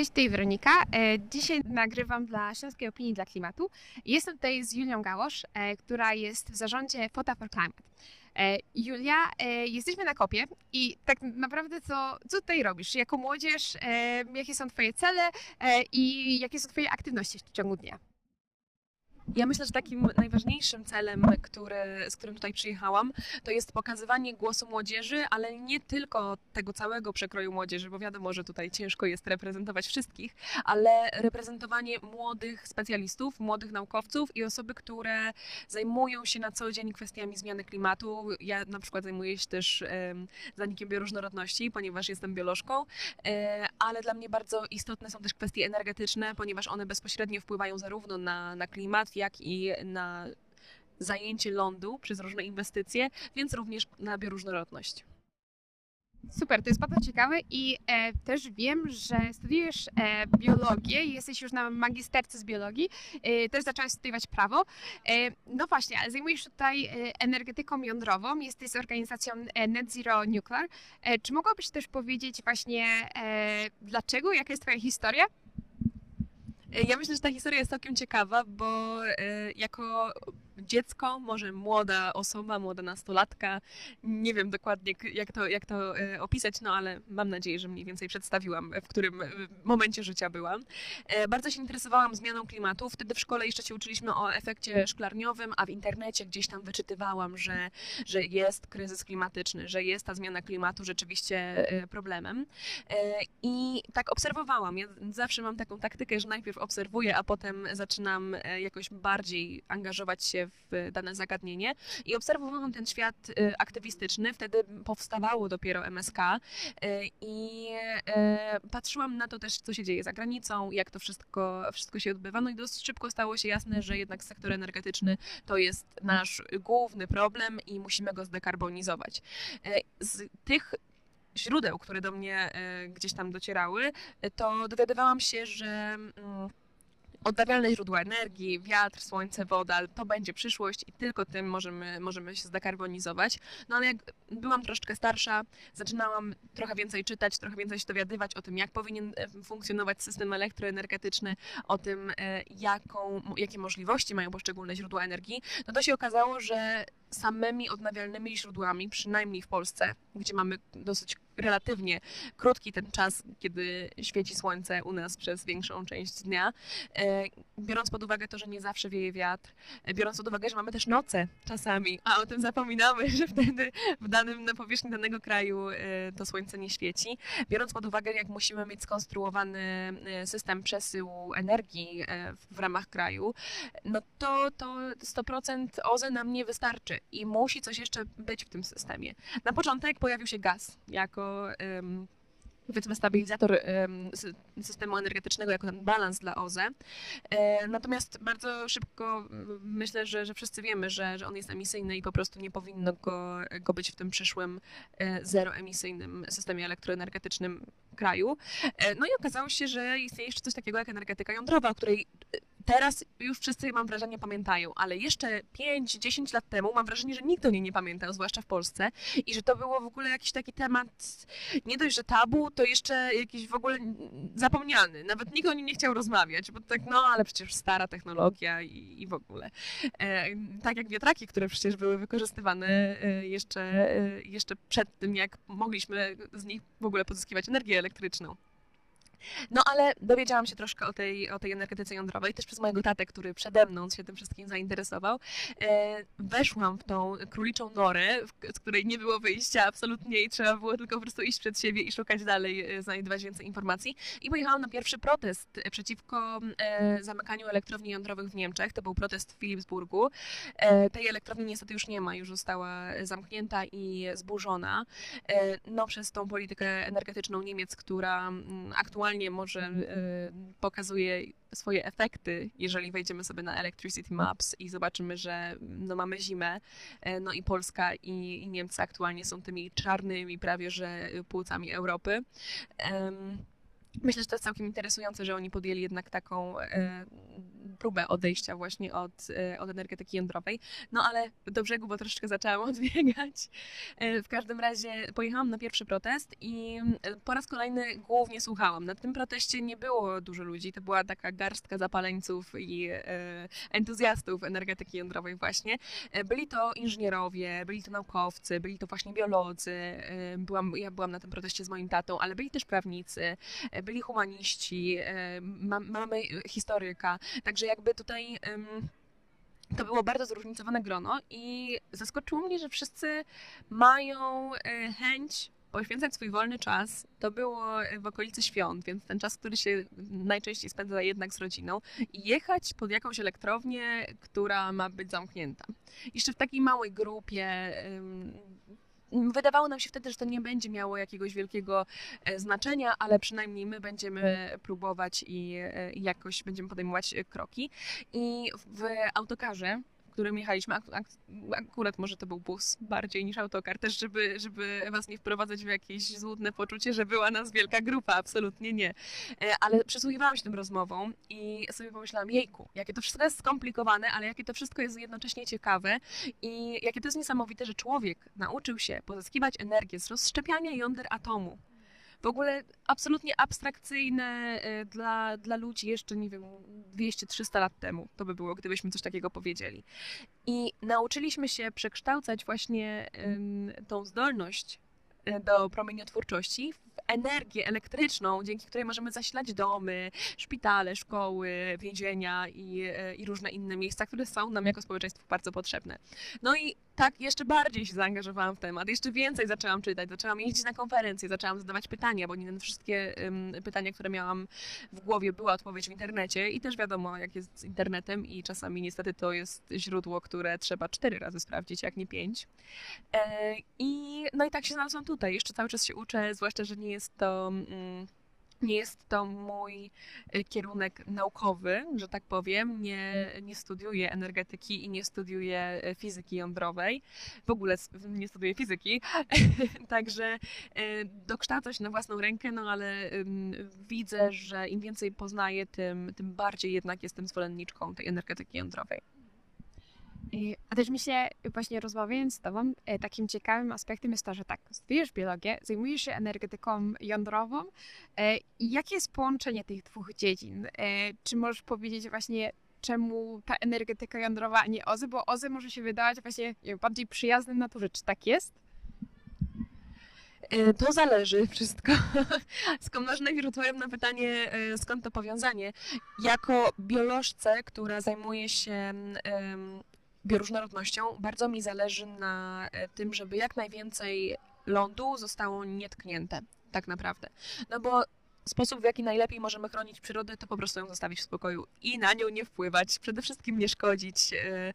Cześć, tutaj Weronika. E, dzisiaj nagrywam dla Śląskiej Opinii dla Klimatu. Jestem tutaj z Julią Gałosz, e, która jest w zarządzie Fota for Climate. E, Julia, jesteśmy na kopie i tak naprawdę co, co tutaj robisz? Jako młodzież, jakie są Twoje cele i jakie są Twoje aktywności w ciągu dnia? Ja myślę, że takim najważniejszym celem, który, z którym tutaj przyjechałam, to jest pokazywanie głosu młodzieży, ale nie tylko tego całego przekroju młodzieży, bo wiadomo, że tutaj ciężko jest reprezentować wszystkich, ale reprezentowanie młodych specjalistów, młodych naukowców i osoby, które zajmują się na co dzień kwestiami zmiany klimatu. Ja na przykład zajmuję się też zanikiem bioróżnorodności, ponieważ jestem biolożką, e, ale dla mnie bardzo istotne są też kwestie energetyczne, ponieważ one bezpośrednio wpływają zarówno na, na klimat, jak i na zajęcie lądu przez różne inwestycje, więc również na bioróżnorodność. Super, to jest bardzo ciekawe i e, też wiem, że studiujesz e, biologię, jesteś już na magisterce z biologii, e, też zaczęłaś studiować prawo. E, no właśnie, ale zajmujesz tutaj e, energetyką jądrową, jesteś z organizacją e, Net Zero Nuclear. czy mogłabyś też powiedzieć właśnie dlaczego, jaka jest twoja historia? Ja myślę, że ta historia jest całkiem ciekawa, bo jako dziecko, może młoda osoba, młoda nastolatka. Nie wiem dokładnie, jak to, jak to e, opisać, no ale mam nadzieję, że mniej więcej przedstawiłam, w którym e, momencie życia byłam. E, bardzo się interesowałam zmianą klimatu. Wtedy w szkole jeszcze się uczyliśmy o efekcie szklarniowym, a w internecie gdzieś tam wyczytywałam, że, że jest kryzys klimatyczny, że jest ta zmiana klimatu rzeczywiście problemem. I tak obserwowałam. Ja zawsze mam taką taktykę, że najpierw obserwuję, a potem zaczynam jakoś bardziej angażować się w dane zagadnienie i obserwowałam ten świat y, aktywistyczny. Wtedy powstawało dopiero MSK y, i y, patrzyłam na to też, co się dzieje za granicą, jak to wszystko, wszystko się odbywa. No i dosyć szybko stało się jasne, że jednak sektor energetyczny to jest nasz główny problem i musimy go zdekarbonizować. Z tych źródeł, które do mnie gdzieś tam docierały, to dowiadywałam się, że mm, odnawialne źródła energii, wiatr, słońce, woda, to będzie przyszłość i tylko tym możemy, możemy się zdekarbonizować. No ale jak byłam troszeczkę starsza, zaczynałam trochę więcej czytać, trochę więcej się dowiadywać o tym, jak powinien e, funkcjonować system elektroenergetyczny, o tym, e, jaką, jakie możliwości mają poszczególne źródła energii, no to się okazało, że samymi odnawialnymi źródłami, przynajmniej w Polsce, gdzie mamy dosyć relatywnie krótki ten czas, kiedy świeci słońce u nas przez większą część dnia, e, biorąc pod uwagę to, że nie zawsze wieje wiatr, e, biorąc pod uwagę, że mamy też noce czasami, a o tym zapominamy, że wtedy w danym, na powierzchni danego kraju e, to słońce nie świeci, biorąc pod uwagę, jak musimy mieć skonstruowany system przesyłu energii w ramach kraju, no to, to 100% OZE nam nie wystarczy i musi coś jeszcze być w tym systemie. Na początek pojawił się gaz jako powiedzmy stabilizator systemu energetycznego jako ten balans dla OZE. E, natomiast bardzo szybko myślę, że, że wszyscy wiemy, że, że on jest emisyjny i po prostu nie powinno go, go być w tym przyszłym e, zeroemisyjnym systemie elektroenergetycznym kraju. E, no i okazało się, że istnieje jeszcze coś takiego jak energetyka jądrowa, o której teraz już wszyscy, mam wrażenie, pamiętają, ale jeszcze 5-10 lat temu mam wrażenie, że nikt o niej nie pamiętał, zwłaszcza w Polsce, i że to było w ogóle jakiś taki temat, nie dość, że tabu, to jeszcze jakiś w ogóle zapomniany. Nawet nikt o nim nie chciał rozmawiać, bo tak, no ale przecież stara technologia i, i w ogóle. E, tak jak wiatraki, które przecież były wykorzystywane e, jeszcze, e, jeszcze przed tym, jak mogliśmy z nich w ogóle pozyskiwać energię elektryczną. No ale dowiedziałam się troszkę o tej, o tej energetyce jądrowej, też przez mojego tatę, który przede mną się tym wszystkim zainteresował. E, weszłam w tą króliczą norę, z której nie było wyjścia absolutnie i trzeba było tylko po prostu iść przed siebie i szukać dalej, e, znajdować więcej informacji. I pojechałam na pierwszy protest przeciwko e, zamykaniu elektrowni jądrowych w Niemczech. To był protest w Philipsburgu. Tej elektrowni niestety już nie ma, już została zamknięta i zburzona. No przez tą politykę energetyczną Niemiec, która mm, aktualnie aktualnie może y, pokazuje swoje efekty, jeżeli wejdziemy sobie na Electricity Maps i zobaczymy, że no, mamy zimę, e, no i Polska i, i Niemcy aktualnie są tymi czarnymi prawie że płucami Europy. Myślę, że to jest całkiem interesujące, że oni podjęli jednak taką e, próbę odejścia właśnie od, e, od energetyki jądrowej. No ale do brzegu, bo troszeczkę zaczęłam odbiegać. E, w każdym razie pojechałam na pierwszy protest i e, po raz kolejny głównie słuchałam. Na tym proteście nie było dużo ludzi, to była taka garstka zapaleńców i entuzjastów energetyki jądrowej właśnie. Byli to inżynierowie, byli to naukowcy, byli to właśnie biolodzy. Byłam, ja byłam na tym proteście z moim tatą, ale byli też prawnicy, byli humaniści, mamy historyka. Także jakby tutaj to było bardzo zróżnicowane grono i zaskoczyło mnie, że wszyscy mają e, chęć poświęcać swój wolny czas. To było w okolicy świąt, więc ten czas, który się najczęściej spędza jednak z rodziną, i jechać pod jakąś elektrownię, która ma być zamknięta. Jeszcze w takiej małej grupie Wydawało nam się wtedy, że to nie będzie miało jakiegoś wielkiego e, znaczenia, ale przynajmniej my będziemy próbować i, e, jakoś będziemy podejmować e, kroki. I w autokarze którym jechaliśmy, ak akurat może to był bus bardziej niż autokar, też żeby, żeby was nie wprowadzać w jakieś złudne poczucie, że była nas wielka grupa, absolutnie nie. E, ale przysłuchiwałam się tym rozmowom i sobie pomyślałam, jejku, jakie to wszystko jest skomplikowane, ale jakie to wszystko jest jednocześnie ciekawe i jakie to jest niesamowite, że człowiek nauczył się pozyskiwać energię z rozszczepiania jąder atomu w ogóle absolutnie abstrakcyjne y, dla, dla ludzi jeszcze, nie wiem, 200-300 lat temu. To by było, gdybyśmy coś takiego powiedzieli. I nauczyliśmy się przekształcać właśnie tą zdolność y, do promieniotwórczości w energię elektryczną, dzięki której możemy zasilać domy, szpitale, szkoły, więzienia i, y, i różne inne miejsca, które są nam jako społeczeństwo bardzo potrzebne. No i tak jeszcze bardziej się zaangażowałam w temat, jeszcze więcej zaczęłam czytać, zaczęłam jeździć na konferencje, zaczęłam zadawać pytania, bo nie na wszystkie um, pytania, które miałam w głowie, była odpowiedź w internecie i też wiadomo, jak jest z internetem i czasami niestety to jest źródło, które trzeba cztery razy sprawdzić, jak nie pięć. E, I no i tak się znalazłam tutaj, jeszcze cały czas się uczę, zwłaszcza, że nie jest to... Um, nie jest to mój y, kierunek naukowy, że tak powiem. Nie, nie studiuję energetyki i nie studiuję y, fizyki jądrowej. W ogóle nie studiuję fizyki. Także y, dokształcę się na własną rękę, no ale widzę, że im więcej poznaję, tym, tym bardziej jednak jestem zwolenniczką tej energetyki jądrowej. A też myślę, właśnie rozmawiając z Tobą, e, takim ciekawym aspektem jest to, że tak, studiujesz biologię, zajmujesz się energetyką jądrową. E, jakie jest połączenie tych dwóch dziedzin? E, czy możesz powiedzieć właśnie, czemu ta energetyka jądrowa, a nie OZY? Bo OZY może się wydawać właśnie bardziej przyjaznym naturze. Czy tak jest? To zależy wszystko. Skąd można najpierw odpowiem na pytanie, skąd to powiązanie. Jako biolożce, która zajmuje się bioróżnorodnością, bardzo mi zależy na e, tym, żeby jak najwięcej lądu zostało nietknięte, tak naprawdę. No bo sposób, w jaki najlepiej możemy chronić przyrodę, to po prostu ją zostawić w spokoju i na nią nie wpływać, przede wszystkim nie szkodzić. E,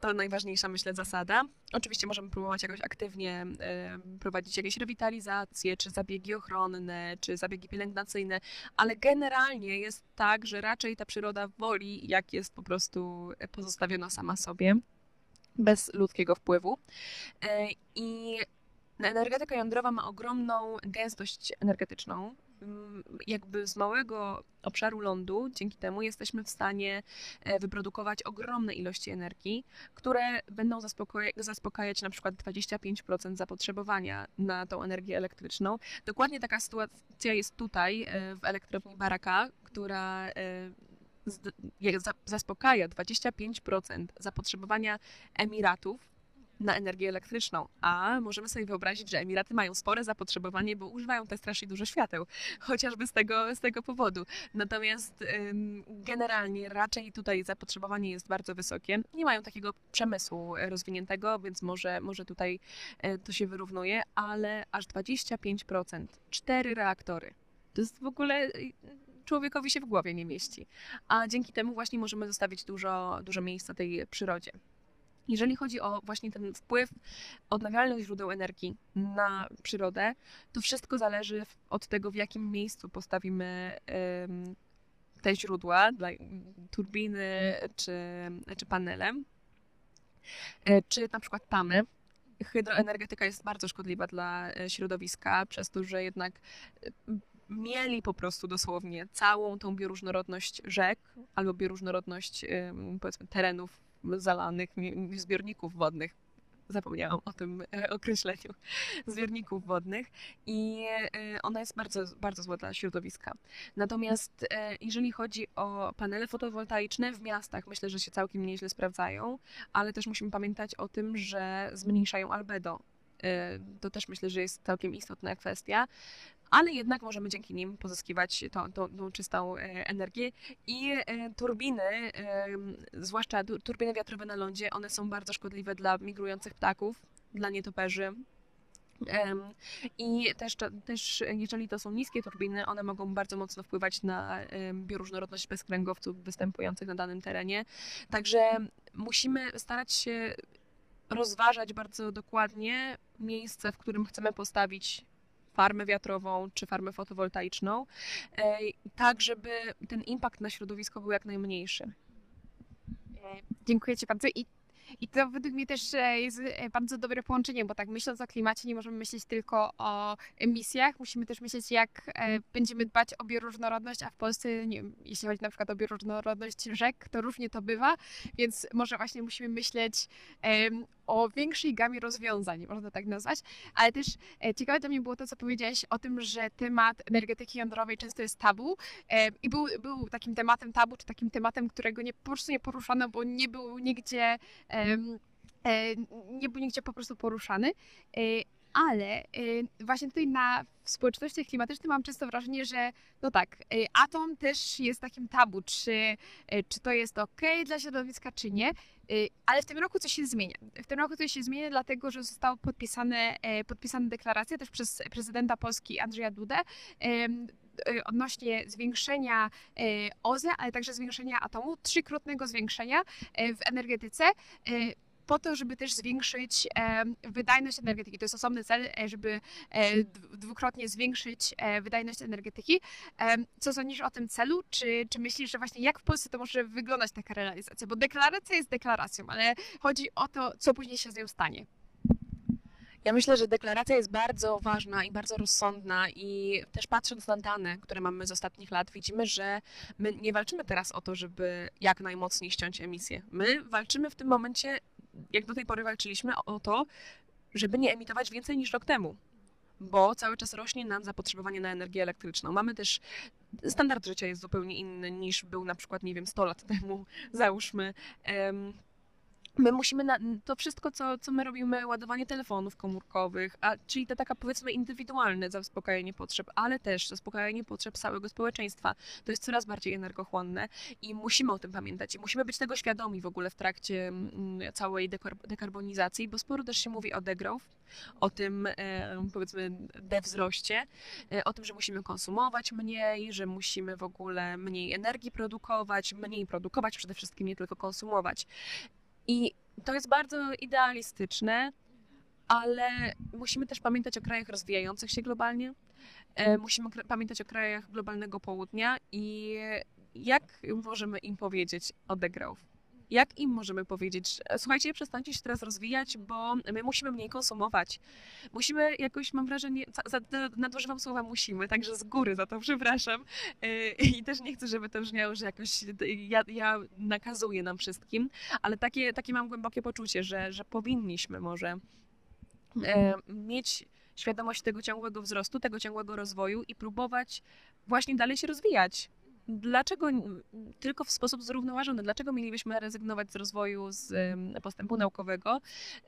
to najważniejsza, myślę, zasada. Oczywiście możemy próbować jakoś aktywnie e, prowadzić jakieś rewitalizacje, czy zabiegi ochronne, czy zabiegi pielęgnacyjne, ale generalnie jest tak, że raczej ta przyroda woli, jak jest po prostu pozostawiona sama sobie, bez ludzkiego wpływu. E, I energetyka jądrowa ma ogromną gęstość energetyczną, jakby z małego obszaru lądu, dzięki temu jesteśmy w stanie e, wyprodukować ogromne ilości energii, które będą zaspokajać na przykład 25% zapotrzebowania na tą energię elektryczną. Dokładnie taka sytuacja jest tutaj e, w elektrowni Baraka, która e, zaspokaja 25% zapotrzebowania Emiratów na energię elektryczną. A możemy sobie wyobrazić, że Emiraty mają spore zapotrzebowanie, bo używają też strasznie dużo świateł, chociażby z tego, z tego powodu. Natomiast generalnie raczej tutaj zapotrzebowanie jest bardzo wysokie. Nie mają takiego przemysłu rozwiniętego, więc może, może tutaj e, to się wyrównuje, ale aż 25%, cztery reaktory. To jest w ogóle y, człowiekowi się w głowie nie mieści. A dzięki temu właśnie możemy zostawić dużo, dużo miejsca tej przyrodzie. Jeżeli chodzi o właśnie ten wpływ odnawialnych źródeł energii na przyrodę, to wszystko zależy od tego, w jakim miejscu postawimy te źródła, turbiny czy, czy panele, e, czy na przykład tamy. Hydroenergetyka jest bardzo szkodliwa dla e, środowiska, przez to, że jednak mieli po prostu dosłownie całą tą bioróżnorodność rzek albo bioróżnorodność powiedzmy terenów zalanych, zbiorników wodnych zapomniałam o tym e, określeniu, zbiorników wodnych i e, ona jest bardzo, bardzo zła dla środowiska. Natomiast e, jeżeli chodzi o panele fotowoltaiczne w miastach, myślę, że się całkiem nieźle sprawdzają, ale też musimy pamiętać o tym, że zmniejszają albedo. To też myślę, że jest całkiem istotna kwestia ale jednak możemy dzięki nim pozyskiwać tą, tą, tą czystą energię. I turbiny, zwłaszcza turbiny wiatrowe na lądzie, one są bardzo szkodliwe dla migrujących ptaków, dla nietoperzy. I też, też jeżeli to są niskie turbiny, one mogą bardzo mocno wpływać na bioróżnorodność bezkręgowców występujących na danym terenie. Także musimy starać się rozważać bardzo dokładnie miejsce, w którym chcemy postawić farmę wiatrową czy farmę fotowoltaiczną, tak żeby ten impact na środowisko był jak najmniejszy. E, dziękuję Ci bardzo. I i to według mnie też e, jest e, bardzo dobre połączenie, bo tak myśląc o klimacie nie możemy myśleć tylko o emisjach, musimy też myśleć jak będziemy dbać o bioróżnorodność, a w Polsce, nie jeśli chodzi na przykład o bioróżnorodność rzek, to różnie to bywa, więc może właśnie musimy myśleć o większej gamie rozwiązań, można tak nazwać, ale też ciekawe dla mnie było to, co powiedziałeś o tym, że temat energetyki jądrowej często jest tabu i był, był takim tematem tabu, czy takim tematem, którego nie, po prostu nie poruszano, bo nie był nigdzie E, nie był nigdzie po prostu poruszany. Ale e, właśnie tutaj na społeczności klimatycznej mam często wrażenie, że no tak, atom też jest takim tabu, czy, czy to jest ok dla środowiska, czy nie. Ale w tym roku coś się zmienia. W tym roku coś się zmienia, dlatego że została podpisane, podpisana deklaracja też przez prezydenta Polski Andrzeja Dudę odnośnie zwiększenia OZE, ale także zwiększenia atomu, trzykrotnego zwiększenia w energetyce po to, żeby też zwiększyć wydajność energetyki. To jest osobny cel, e, żeby e, dwukrotnie zwiększyć e, wydajność energetyki. Co sądzisz o tym celu? Czy, czy myślisz, że właśnie jak w Polsce to może wyglądać taka realizacja? Bo deklaracja jest deklaracją, ale chodzi o to, co później się z nią stanie. Ja myślę, że deklaracja jest bardzo ważna i bardzo rozsądna i też patrząc na dane, które mamy z ostatnich lat, widzimy, że my nie walczymy teraz o to, żeby jak najmocniej ściąć emisję. My walczymy w tym momencie jak do tej pory walczyliśmy o to, żeby nie emitować więcej niż rok temu bo cały czas rośnie nam zapotrzebowanie na energię elektryczną. Mamy też standard życia jest zupełnie inny niż był na przykład, nie wiem, 100 lat temu, załóżmy my musimy na, to wszystko, co, co my robimy, ładowanie telefonów komórkowych, a, czyli to taka powiedzmy indywidualne zaspokajanie potrzeb, ale też zaspokajanie potrzeb całego społeczeństwa. To jest coraz bardziej energochłonne i musimy o tym pamiętać i musimy być tego świadomi w ogóle w trakcie mm, całej dekarbonizacji, bo sporo też się mówi o degrowth, o tym e, powiedzmy dewzroście, e, o tym, że musimy konsumować mniej, że musimy w ogóle mniej energii produkować, mniej produkować przede wszystkim, nie tylko konsumować. I to jest bardzo idealistyczne, ale musimy też pamiętać o krajach rozwijających się globalnie. E, musimy pamiętać o krajach globalnego południa i jak możemy im powiedzieć o degrowth jak im możemy powiedzieć, słuchajcie, przestańcie się teraz rozwijać, bo my musimy mniej konsumować. Musimy jakoś, mam wrażenie, nadużywam słowa musimy, także z góry za to przepraszam. Y, I też nie chcę, żeby to brzmiało, że jakoś ja, ja nakazuję nam wszystkim, ale takie, takie mam głębokie poczucie, że, że powinniśmy może e, mieć świadomość tego ciągłego wzrostu, tego ciągłego rozwoju i próbować właśnie dalej się rozwijać dlaczego tylko w sposób zrównoważony, dlaczego mielibyśmy rezygnować z rozwoju, z postępu naukowego,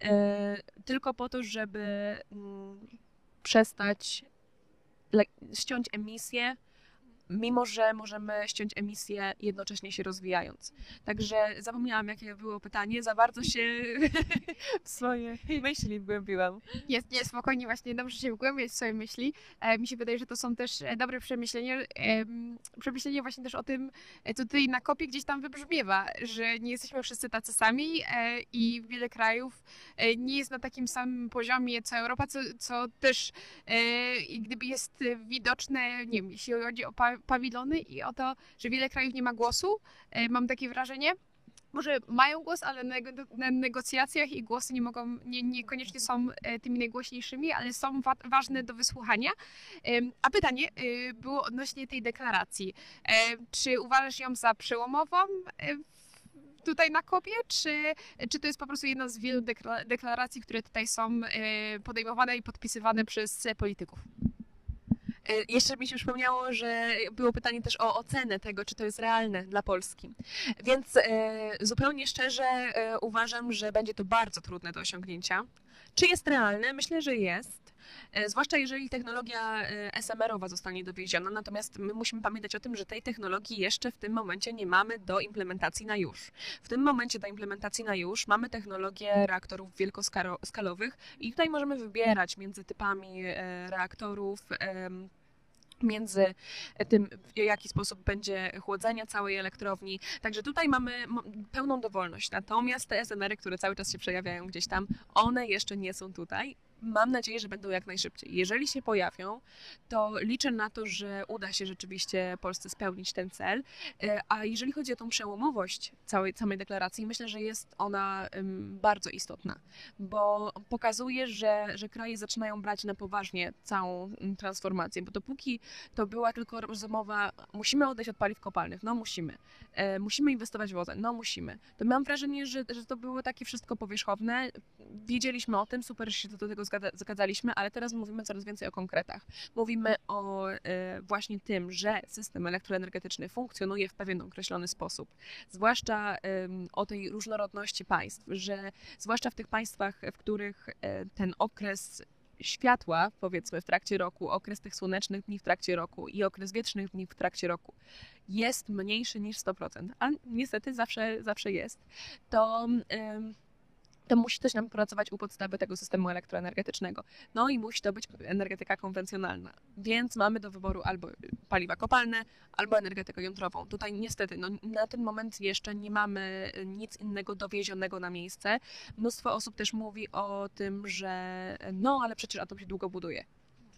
e, tylko po to, żeby mm, przestać ściąć emisję mimo że możemy ściąć emisję jednocześnie się rozwijając. Także zapomniałam, jakie było pytanie, za bardzo się w swoje myśli wgłębiłam. Jest, nie, spokojnie, właśnie dobrze się wgłębiać w swoje myśli. E, mi się wydaje, że to są też e, dobre przemyślenia, e, przemyślenie właśnie też o tym, e, co tutaj na kopie gdzieś tam wybrzmiewa, że nie jesteśmy wszyscy tacy sami e, i wiele krajów e, nie jest na takim samym poziomie co Europa, co, co też gdyby jest widoczne, nie wiem, jeśli chodzi o pawilony i o to, że wiele krajów nie ma głosu, e, mam takie wrażenie. może mają głos, ale na, negocjacjach ich głosy nie mogą, nie, niekoniecznie są e, tymi najgłośniejszymi, ale są wa ważne do wysłuchania. A pytanie e, było odnośnie tej deklaracji. E, czy uważasz ją za przełomową tutaj na kopie, czy, czy to jest po prostu jedna z wielu deklaracji, które tutaj są podejmowane i podpisywane przez polityków? E, jeszcze mi się przypomniało, że było pytanie też o ocenę tego, czy to jest realne dla Polski. Więc e, zupełnie szczerze e, uważam, że będzie to bardzo trudne do osiągnięcia. Czy jest realne? Myślę, że jest. Zwłaszcza jeżeli technologia SMR-owa zostanie dowieziona, natomiast my musimy pamiętać o tym, że tej technologii jeszcze w tym momencie nie mamy do implementacji na już. W tym momencie do implementacji na już mamy technologię reaktorów wielkoskalowych i tutaj możemy wybierać między typami reaktorów, między tym, w jaki sposób będzie chłodzenie całej elektrowni. Także tutaj mamy pełną dowolność. Natomiast te SMR-y, które cały czas się przejawiają gdzieś tam, one jeszcze nie są tutaj mam nadzieję, że będą jak najszybciej. Jeżeli się pojawią, to liczę na to, że uda się rzeczywiście Polsce spełnić ten cel. E, a jeżeli chodzi o tą przełomowość całej, samej deklaracji, myślę, że jest ona bardzo istotna, bo pokazuje, że, że kraje zaczynają brać na poważnie całą transformację, bo dopóki to była tylko rozmowa, musimy odejść od paliw kopalnych, no musimy, e, musimy inwestować w OZE, no musimy, to mam wrażenie, że, że to było takie wszystko powierzchowne, wiedzieliśmy o tym, super się do tego zgadzaliśmy, ale teraz mówimy coraz więcej o konkretach. Mówimy o e, właśnie tym, że system elektroenergetyczny funkcjonuje w pewien określony sposób, zwłaszcza o tej różnorodności państw, że zwłaszcza w tych państwach, w których e, ten okres światła, powiedzmy, w trakcie roku, okres tych słonecznych dni w trakcie roku i okres wietrznych dni w trakcie roku jest mniejszy niż 100%, a niestety zawsze, zawsze jest, to to musi coś nam pracować u podstawy tego systemu elektroenergetycznego. No i musi to być energetyka konwencjonalna. Więc mamy do wyboru albo paliwa kopalne, albo energetykę jądrową. Tutaj niestety, no, na ten moment jeszcze nie mamy nic innego dowiezionego na miejsce. Mnóstwo osób też mówi o tym, że no, ale przecież atom się długo buduje.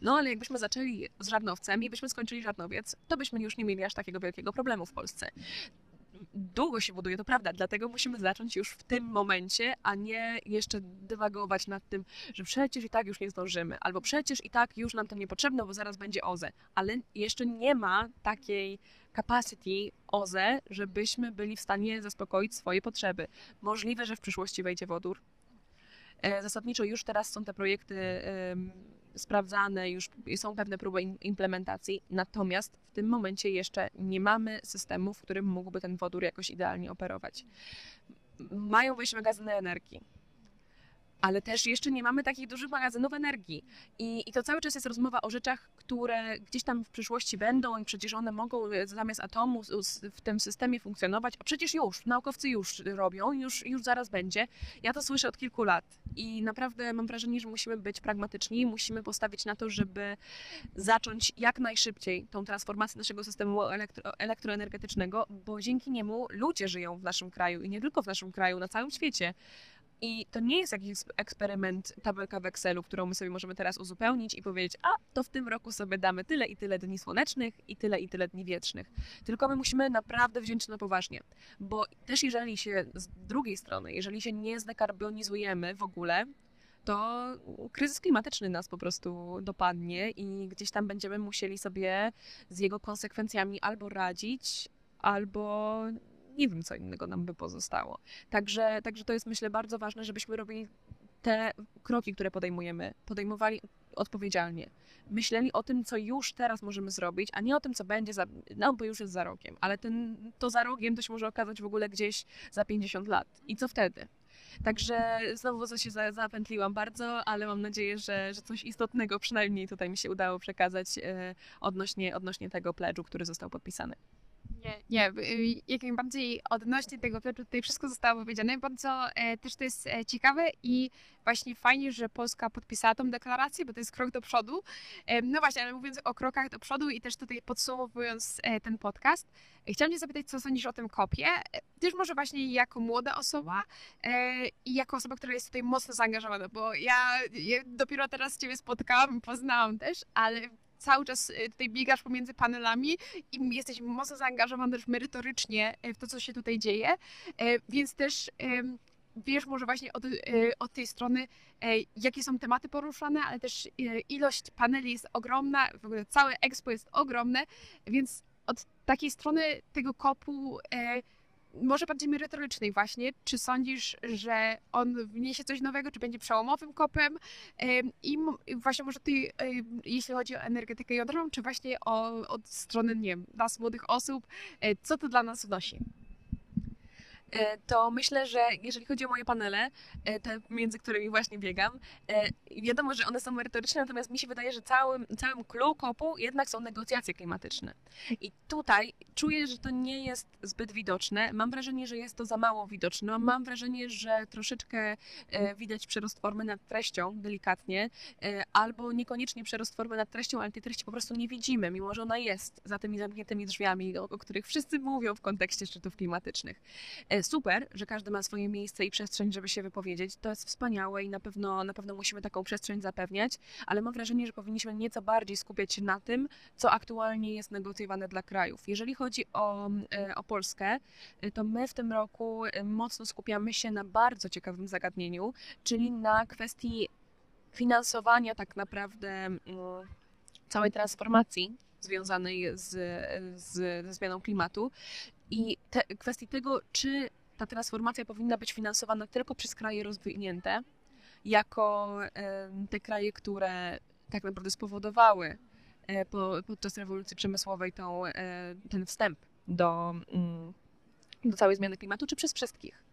No ale jakbyśmy zaczęli z żarnowcem i byśmy skończyli żarnowiec, to byśmy już nie mieli aż takiego wielkiego problemu w Polsce długo się buduje, to prawda, dlatego musimy zacząć już w tym momencie, a nie jeszcze dywagować nad tym, że przecież i tak już nie zdążymy, albo przecież i tak już nam to niepotrzebne, bo zaraz będzie OZE, ale jeszcze nie ma takiej capacity OZE, żebyśmy byli w stanie zaspokoić swoje potrzeby. Możliwe, że w przyszłości wejdzie wodór. E, zasadniczo już teraz są te projekty sprawdzane, już są pewne próby implementacji, natomiast w tym momencie jeszcze nie mamy systemu, w którym mógłby ten wodór jakoś idealnie operować. Mają wejść magazyny energii ale też jeszcze nie mamy takich dużych magazynów energii. I, I, to cały czas jest rozmowa o rzeczach, które gdzieś tam w przyszłości będą i przecież one mogą e, zamiast atomu w tym systemie funkcjonować. A przecież już, naukowcy już robią, już, już zaraz będzie. Ja to słyszę od kilku lat i naprawdę mam wrażenie, że musimy być pragmatyczni, musimy postawić na to, żeby zacząć jak najszybciej tą transformację naszego systemu elektro, elektroenergetycznego, bo dzięki niemu ludzie żyją w naszym kraju i nie tylko w naszym kraju, na całym świecie. I to nie jest jakiś eksperyment, tabelka w Excelu, którą my sobie możemy teraz uzupełnić i powiedzieć, a to w tym roku sobie damy tyle i tyle dni słonecznych i tyle i tyle dni wietrznych. Tylko my musimy naprawdę wziąć to na poważnie, bo też jeżeli się z drugiej strony, jeżeli się nie zdekarbonizujemy w ogóle, to kryzys klimatyczny nas po prostu dopadnie i gdzieś tam będziemy musieli sobie z jego konsekwencjami albo radzić, albo nie wiem, co innego nam by pozostało. Także, także to jest, myślę, bardzo ważne, żebyśmy robili te kroki, które podejmujemy, podejmowali odpowiedzialnie. Myśleli o tym, co już teraz możemy zrobić, a nie o tym, co będzie za, no bo już jest za rogiem, ale ten, to za rogiem to się może okazać w ogóle gdzieś za 50 lat. I co wtedy? Także znowu za się zapętliłam bardzo, ale mam nadzieję, że, że coś istotnego przynajmniej tutaj mi się udało przekazać e, odnośnie, odnośnie tego pledżu, który został podpisany. Nie, nie, y, jak najbardziej odnośnie tego pleczu tutaj wszystko zostało powiedziane. Bardzo e, też to jest e, ciekawe i właśnie fajnie, że Polska podpisała tą deklarację, bo to jest krok do przodu. E, no właśnie, ale mówiąc o krokach do przodu i też tutaj podsumowując e, ten podcast, e, chciałam Cię zapytać, co sądzisz o tym kopie? E, też może właśnie jako młoda osoba i jako osoba, która jest tutaj mocno zaangażowana, bo ja, ja dopiero teraz Ciebie spotkałam, poznałam też, ale cały czas e, tutaj biegasz pomiędzy panelami i jesteś mocno zaangażowany też merytorycznie e, w to, co się tutaj dzieje, więc też wiesz może właśnie od, od tej strony, jakie są tematy poruszane, ale też ilość paneli jest ogromna, w ogóle całe expo jest ogromne, więc od takiej strony tego kopu może bardziej merytorycznej właśnie, czy sądzisz, że on wniesie coś nowego, czy będzie przełomowym kopem i właśnie może ty, jeśli chodzi o energetykę jądrową, czy właśnie o, od strony, nie wiem, nas młodych osób, e, co to dla nas wnosi? E, to myślę, że jeżeli chodzi o moje panele, e, te między którymi właśnie biegam, e, wiadomo, że one są merytoryczne, natomiast mi się wydaje, że całym, całym clue kopu jednak są negocjacje klimatyczne. I tutaj czuję, że to nie jest zbyt widoczne. Mam wrażenie, że jest to za mało widoczne. Mam wrażenie, że troszeczkę widać przerost formy nad treścią, delikatnie, albo niekoniecznie przerost formy nad treścią, ale tej treści po prostu nie widzimy, mimo że ona jest za tymi zamkniętymi drzwiami, o, o których wszyscy mówią w kontekście szczytów klimatycznych super, że każdy ma swoje miejsce i przestrzeń, żeby się wypowiedzieć. To jest wspaniałe i na pewno, na pewno musimy taką przestrzeń zapewniać, ale mam wrażenie, że powinniśmy nieco bardziej skupiać się na tym, co aktualnie jest negocjowane dla krajów. Jeżeli chodzi o, e, o Polskę, e, to my w tym roku e, mocno skupiamy się na bardzo ciekawym zagadnieniu, czyli na kwestii finansowania tak naprawdę mm, całej transformacji związanej z, z, ze zmianą klimatu i te, kwestii tego, czy ta transformacja powinna być finansowana tylko przez kraje rozwinięte, jako te kraje, które tak naprawdę spowodowały e, po, podczas rewolucji przemysłowej tą, e, ten wstęp do, mm, do całej zmiany klimatu, czy przez wszystkich.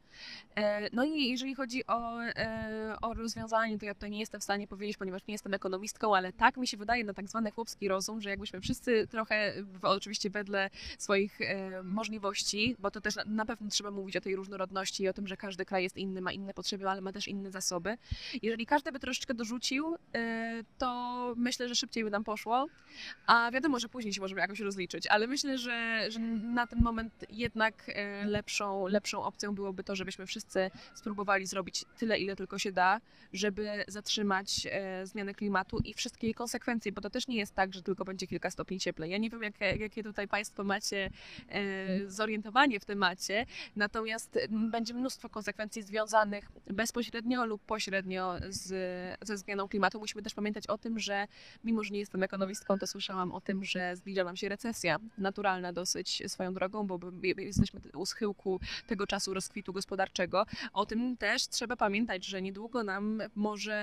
E, no i jeżeli chodzi o, e, o rozwiązanie, to ja tutaj nie jestem w stanie powiedzieć, ponieważ nie jestem ekonomistką, ale tak mi się wydaje na tak zwany chłopski rozum, że jakbyśmy wszyscy trochę, oczywiście wedle swoich e, możliwości, bo to też na pewno trzeba mówić o tej różnorodności i o tym, że każdy kraj jest inny, ma inne potrzeby, ale ma też inne zasoby. Jeżeli każdy by troszeczkę dorzucił, to myślę, że szybciej by nam poszło, a wiadomo, że później się możemy jakoś rozliczyć, ale myślę, że, że na ten moment jednak lepszą, lepszą opcją byłoby to, że żebyśmy wszyscy spróbowali zrobić tyle, ile tylko się da, żeby zatrzymać e, zmianę klimatu i wszystkie jej konsekwencje, bo to też nie jest tak, że tylko będzie kilka stopni cieplej. Ja nie wiem, jak, jakie tutaj Państwo macie e, zorientowanie w temacie, natomiast będzie mnóstwo konsekwencji związanych bezpośrednio lub pośrednio z, ze zmianą klimatu. Musimy też pamiętać o tym, że mimo, że nie jestem ekonomistką, to słyszałam o tym, że zbliża nam się recesja, naturalna dosyć swoją drogą, bo jesteśmy u schyłku tego czasu rozkwitu gospodarczego gospodarczego. O tym też trzeba pamiętać, że niedługo nam może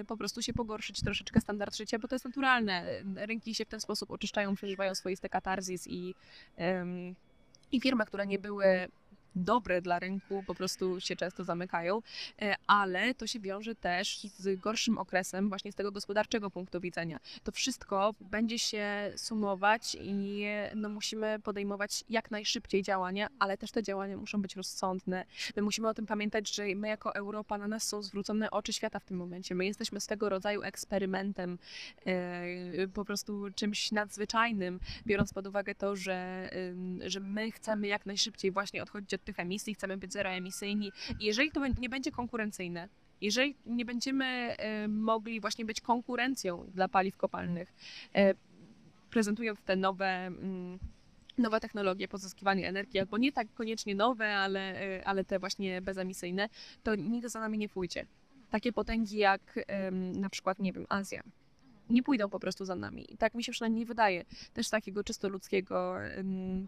y, po prostu się pogorszyć troszeczkę standard życia, bo to jest naturalne. Rynki się w ten sposób oczyszczają, przeżywają swoiste katarzis i, i firmy, które nie były dobre dla rynku po prostu się często zamykają, e, ale to się wiąże też z gorszym okresem właśnie z tego gospodarczego punktu widzenia. To wszystko będzie się sumować i no, musimy podejmować jak najszybciej działania, ale też te działania muszą być rozsądne. My musimy o tym pamiętać, że my jako Europa, na nas są zwrócone oczy świata w tym momencie. My jesteśmy swego rodzaju eksperymentem, e, po prostu czymś nadzwyczajnym, biorąc pod uwagę to, że, że my chcemy jak najszybciej właśnie odchodzić od tych emisji, chcemy być zeroemisyjni. Jeżeli to nie będzie konkurencyjne, jeżeli nie będziemy e, mogli właśnie być konkurencją dla paliw kopalnych, e, prezentując te nowe mm, nowe technologie pozyskiwania energii, albo nie tak koniecznie nowe, ale, e, ale te właśnie bezemisyjne, to nigdy za nami nie pójdzie. Takie potęgi jak na przykład, nie wiem, Azja, nie pójdą po prostu za nami. I tak mi się przynajmniej wydaje, też z takiego czysto ludzkiego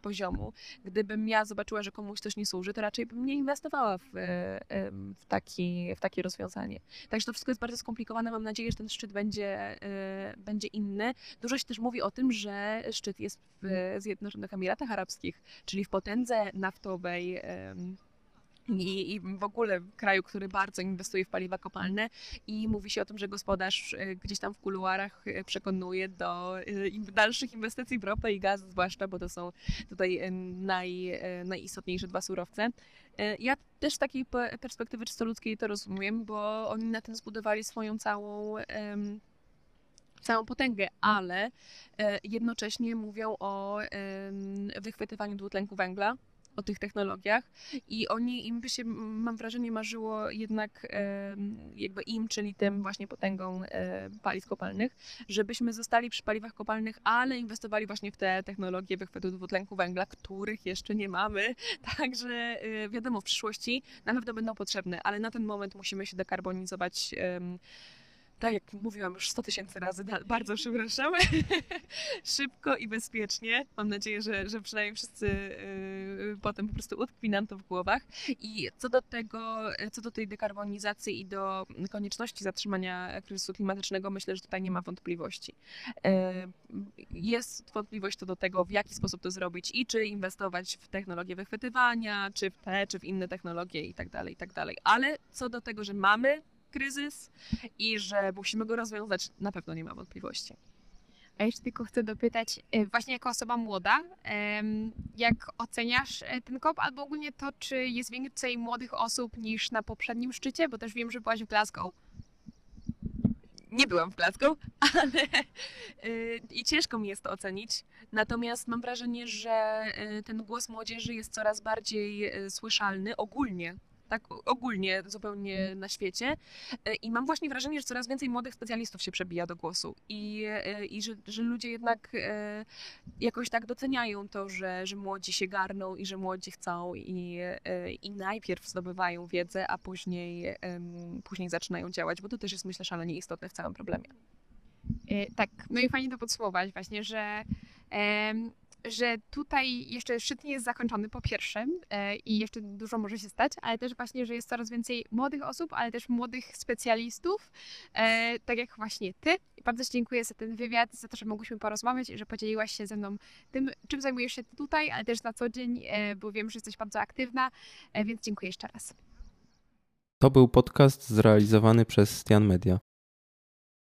poziomu. Gdybym ja zobaczyła, że komuś coś nie służy, to raczej bym nie inwestowała w, w, taki, w takie rozwiązanie. Także to wszystko jest bardzo skomplikowane. Mam nadzieję, że ten szczyt będzie, um, będzie inny. Dużo się też mówi o tym, że szczyt jest w Zjednoczonych Emiratach Arabskich, czyli w potędze naftowej i, i w ogóle kraju, który bardzo inwestuje w paliwa kopalne i mówi się o tym, że gospodarz e, gdzieś tam w kuluarach e, przekonuje do e, dalszych inwestycji w ropę i gaz zwłaszcza, bo to są tutaj naj, najistotniejsze dwa surowce. Ja też z takiej perspektywy czysto ludzkiej to rozumiem, bo oni na tym zbudowali swoją całą całą potęgę, ale jednocześnie mówią o wychwytywaniu dwutlenku węgla, o tych technologiach i oni, im by się, mam wrażenie, marzyło jednak e, jakby im, czyli tym właśnie potęgą e, paliw kopalnych, żebyśmy zostali przy paliwach kopalnych, ale inwestowali właśnie w te technologie wychwytu dwutlenku węgla, których jeszcze nie mamy, także e, wiadomo, w przyszłości na pewno będą potrzebne, ale na ten moment musimy się dekarbonizować tak jak mówiłam już 100 tysięcy razy, bardzo przepraszam, szybko i bezpiecznie. Mam nadzieję, że, że przynajmniej wszyscy yy, potem po prostu utkwi nam to w głowach. I co do tego, co do tej dekarbonizacji i do konieczności zatrzymania kryzysu klimatycznego, myślę, że tutaj nie ma wątpliwości. Yy, jest wątpliwość co do tego, w jaki sposób to zrobić i czy inwestować w technologię wychwytywania, czy w te, czy w inne technologie i tak dalej, i tak dalej. Ale co do tego, że mamy kryzys i że musimy go rozwiązać, na pewno nie ma wątpliwości. A jeszcze tylko chcę dopytać, e, właśnie jako osoba młoda, jak oceniasz e, ten kop, albo ogólnie to, czy jest więcej młodych osób niż na poprzednim szczycie, bo też wiem, że byłaś w Glasgow. Nie byłam w Glasgow, ale e, i ciężko mi jest to ocenić. Natomiast mam wrażenie, że ten głos młodzieży jest coraz bardziej słyszalny ogólnie tak ogólnie zupełnie na świecie. E, I mam właśnie wrażenie, że coraz więcej młodych specjalistów się przebija do głosu i, e, i że, że ludzie jednak e, jakoś tak doceniają to, że, że młodzi się garną i że młodzi chcą i, i najpierw zdobywają wiedzę, a później, później zaczynają działać, bo to też jest myślę szalenie istotne w całym problemie. Tak, no i fajnie to podsumować właśnie, że że tutaj jeszcze szczyt nie jest zakończony po pierwszym e, i jeszcze dużo może się stać, ale też właśnie, że jest coraz więcej młodych osób, ale też młodych specjalistów, e, tak jak właśnie ty. Bardzo Ci dziękuję za ten wywiad, za to, że mogłyśmy porozmawiać i że podzieliłaś się ze mną tym, czym zajmujesz się tutaj, ale też na co dzień, e, bo wiem, że jesteś bardzo aktywna, więc dziękuję jeszcze raz. To był podcast zrealizowany przez Stian Media.